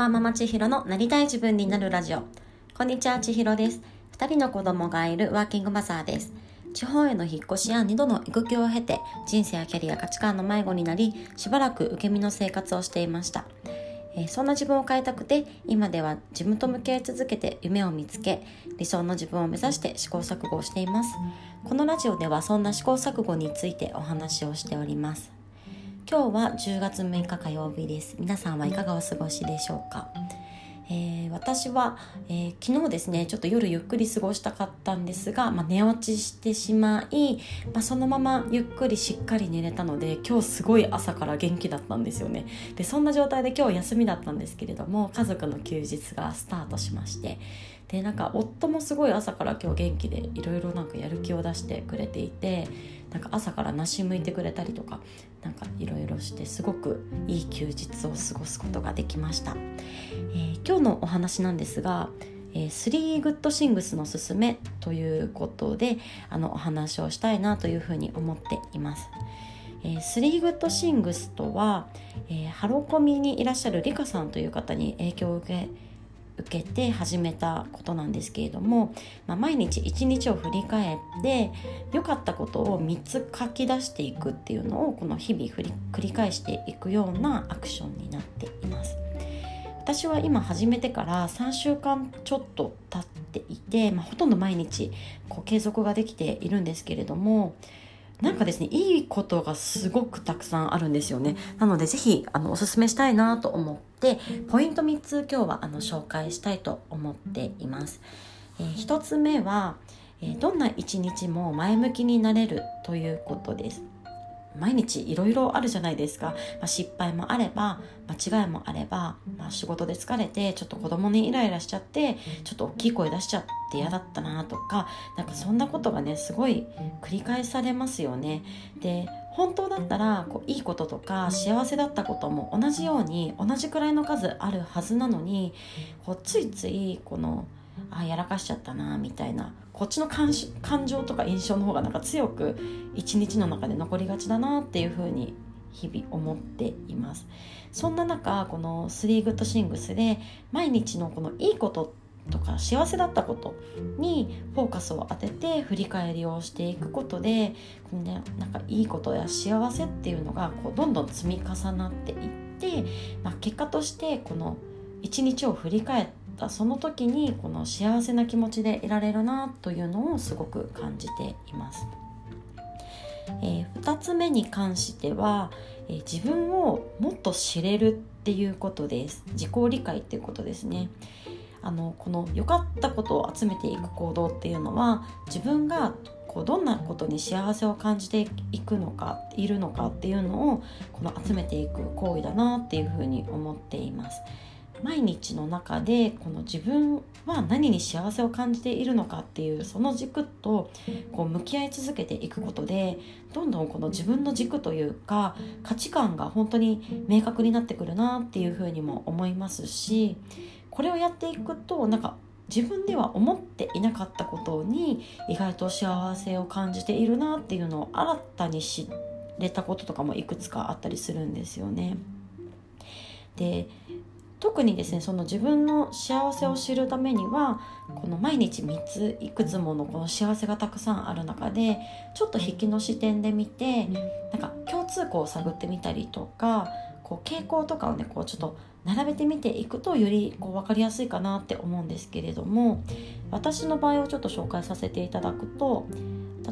ワーママ千尋のなりたい自分になるラジオ。こんにちは、千尋です。二人の子供がいるワーキングマザーです。地方への引っ越しや2度の育休を経て、人生やキャリア、価値観の迷子になり、しばらく受け身の生活をしていました。え、そんな自分を変えたくて、今では自分と向き合い続けて夢を見つけ、理想の自分を目指して試行錯誤をしています。このラジオではそんな試行錯誤についてお話をしております。今日は10月6日火曜日です。皆さんはいかがお過ごしでしょうか、えー、私は、えー、昨日ですねちょっと夜ゆっくり過ごしたかったんですが、まあ、寝落ちしてしまい、まあ、そのままゆっくりしっかり寝れたので今日すごい朝から元気だったんですよね。でそんな状態で今日休みだったんですけれども家族の休日がスタートしましてでなんか夫もすごい朝から今日元気でいろいろなんかやる気を出してくれていてなんか朝から梨剥いてくれたりとかなんかいろいろしてすごくいい休日を過ごすことができました、えー、今日のお話なんですがえー、3 good things のすすめということであのお話をしたいなというふうに思っています。えー、3 good things とは、えー、ハロコミにいらっしゃるリカさんという方に影響を受け受けて始めたことなんですけれども、まあ、毎日一日を振り返って良かったことを3つ書き出していくっていうのをこの日々り繰り返していくようなアクションになっています。私は今始めてから3週間ちょっと経っていて、まあ、ほとんど毎日こう継続ができているんですけれどもなんかですねいいことがすごくたくさんあるんですよね。なのでぜひあのおすすめしたいなと思ってポイント3つ今日はあの紹介したいと思っています、えー、1つ目は、えー、どんな一日も前向きになれるということです。毎日いろいろあるじゃないですか、まあ、失敗もあれば間違いもあれば、まあ、仕事で疲れてちょっと子供にイライラしちゃってちょっと大きい声出しちゃって嫌だったなとかなんかそんなことがねすごい繰り返されますよね。で本当だったらこういいこととか幸せだったことも同じように同じくらいの数あるはずなのにこうついついこのあやらかしちゃったなみたいなこっちの感感情とか印象の方がなんか強く一日の中で残りがちだなっていうふうに日々思っています。そんな中この3グッドシングスで毎日のこのいいこととか幸せだったことにフォーカスを当てて振り返りをしていくことでこの、ね、なんかいいことや幸せっていうのがこうどんどん積み重なっていって、まあ、結果としてこの一日を振り返ったその時にこの幸せな気持ちでいられるなというのをすごく感じています。えー、2つ目に関しては、えー、自分をもっと知れるっていうことです自己理解っていうことですねあのこの良かったことを集めていく行動っていうのは自分がこうどんなことに幸せを感じていくのかいるのかっていうのをこの集めていく行為だなっていうふうに思っています。毎日の中でこの自分は何に幸せを感じているのかっていうその軸とこう向き合い続けていくことでどんどんこの自分の軸というか価値観が本当に明確になってくるなっていうふうにも思いますしこれをやっていくとなんか自分では思っていなかったことに意外と幸せを感じているなっていうのを新たに知れたこととかもいくつかあったりするんですよね。で特にですねその自分の幸せを知るためにはこの毎日3ついくつものこの幸せがたくさんある中でちょっと引きの視点で見てなんか共通項を探ってみたりとかこう傾向とかをねこうちょっと並べてみていくとよりこう分かりやすいかなって思うんですけれども私の場合をちょっと紹介させていただくと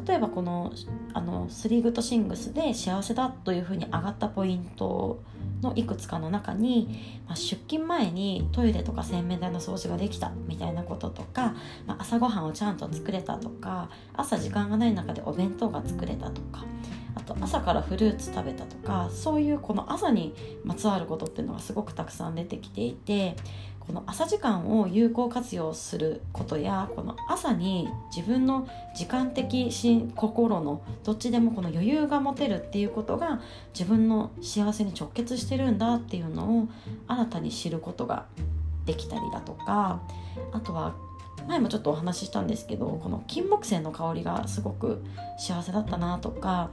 例えばこのあの3グッドシングスで幸せだというふうに上がったポイントのいくつかの中に、まあ、出勤前にトイレとか洗面台の掃除ができたみたいなこととか、まあ、朝ごはんをちゃんと作れたとか朝時間がない中でお弁当が作れたとかあと朝からフルーツ食べたとかそういうこの朝にまつわることっていうのがすごくたくさん出てきていてこの朝時間を有効活用することやこの朝に自分の時間的心心のどっちでもこの余裕が持てるっていうことが自分の幸せに直結してるんだっていうのを新たに知ることができたりだとかあとは前もちょっとお話ししたんですけどこの金木犀の香りがすごく幸せだったなとか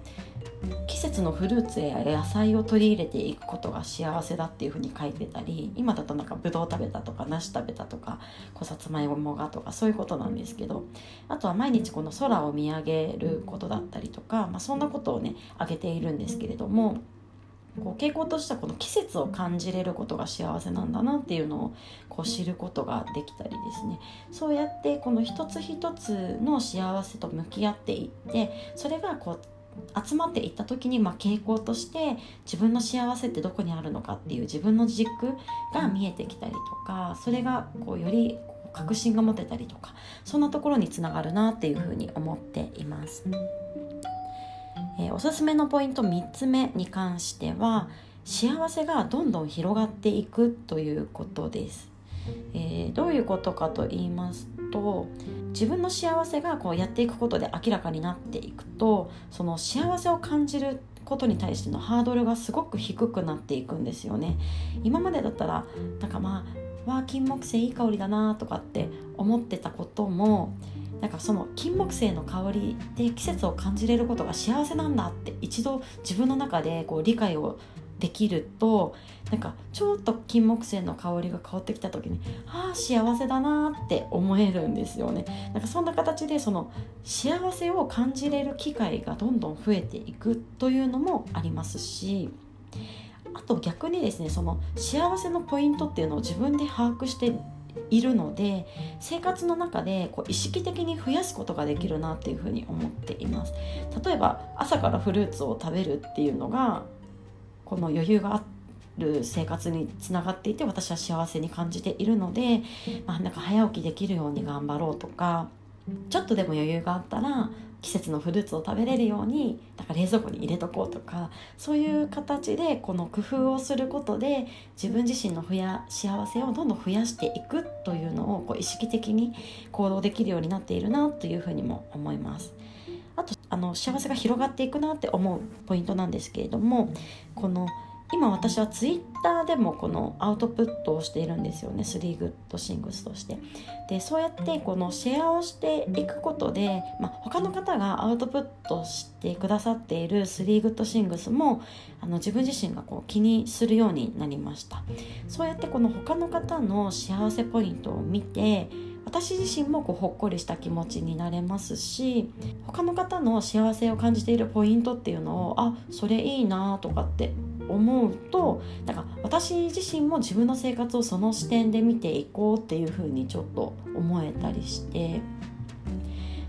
季節のフルーツや野菜を取り入れていくことが幸せだっていうふうに書いてたり今だとなんかぶどう食べたとか梨食べたとか小さつまいもがとかそういうことなんですけどあとは毎日この空を見上げることだったりとか、まあ、そんなことをね挙げているんですけれどもこう傾向としてはこの季節を感じれることが幸せなんだなっていうのをこう知ることができたりですねそうやってこの一つ一つの幸せと向き合っていってそれがこう集まっていった時に、まあ、傾向として自分の幸せってどこにあるのかっていう自分の軸が見えてきたりとかそれがこうより確信が持てたりとかそんなところにつながるなっていうふうに思っています。えー、おすすめのポイント3つ目に関しては幸せがどんどん広がっていくということです。えー、どういうことかと言いますと自分の幸せがこうやっていくことで明らかになっていくとその幸せを感じることに対してのハードルがすごく低くなっていくんですよね今までだったらなんかまあわあ金木犀いい香りだなとかって思ってたこともなんかその金木犀の香りで季節を感じれることが幸せなんだって一度自分の中でこう理解をできるとなんかちょっと金木犀の香りが香ってきた時にああ幸せだなって思えるんですよね。なんかそんな形でその幸せを感じれる機会がどんどん増えていくというのもありますしあと逆にですねその幸せのポイントっていうのを自分で把握しているので生活の中でこう意識的に増やすことができるなっていうふうに思っています。例えば朝からフルーツを食べるっていうのがこの余裕がある生活につながっていて私は幸せに感じているので、まあ、なんか早起きできるように頑張ろうとかちょっとでも余裕があったら季節のフルーツを食べれるようにだから冷蔵庫に入れとこうとかそういう形でこの工夫をすることで自分自身の増や幸せをどんどん増やしていくというのをこう意識的に行動できるようになっているなというふうにも思います。あとあの幸せが広がっていくなって思うポイントなんですけれどもこの今私はツイッターでもこのアウトプットをしているんですよね。3 good things として。でそうやってこのシェアをしていくことで、まあ、他の方がアウトプットしてくださっている3 good things もあの自分自身がこう気にするようになりました。そうやってこの他の方の幸せポイントを見て私自身もこうほっこりした気持ちになれますし他の方の幸せを感じているポイントっていうのをあそれいいなとかって思うとなんか私自身も自分の生活をその視点で見ていこうっていうふうにちょっと思えたりして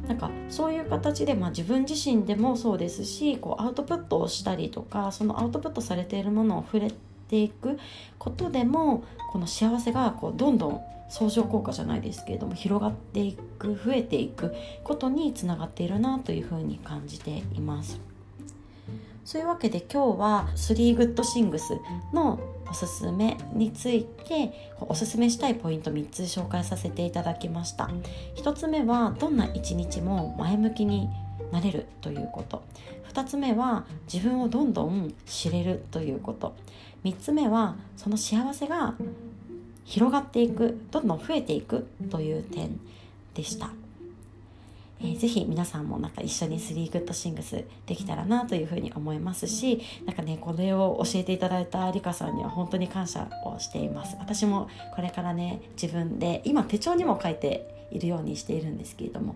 なんかそういう形で、まあ、自分自身でもそうですしこうアウトプットをしたりとかそのアウトプットされているものを触れていくことでもこの幸せがこうどんどん相乗効果じゃないですけれども広がっていく増えていくことにつながっているなというふうに感じています。そういうわけで今日は3グッドシングスのおすすめについておすすめしたいポイント3つ紹介させていただきました。1つ目はどんな一日も前向きになれるということ。2つ目は自分をどんどん知れるということ。3つ目はその幸せが広がっていくどんどん増えていくという点でした。えー、ぜひ皆さんもなんか一緒に3グッドシングスできたらなというふうに思いますしなんかねこれを教えていただいたりかさんには本当に感謝をしています。私もこれからね自分で今手帳にも書いているようにしているんですけれども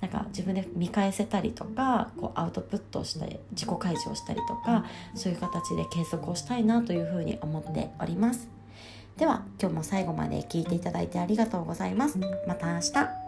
なんか自分で見返せたりとかこうアウトプットして自己開示をしたりとかそういう形で継続をしたいなというふうに思っております。では今日も最後まで聞いていただいてありがとうございます。また明日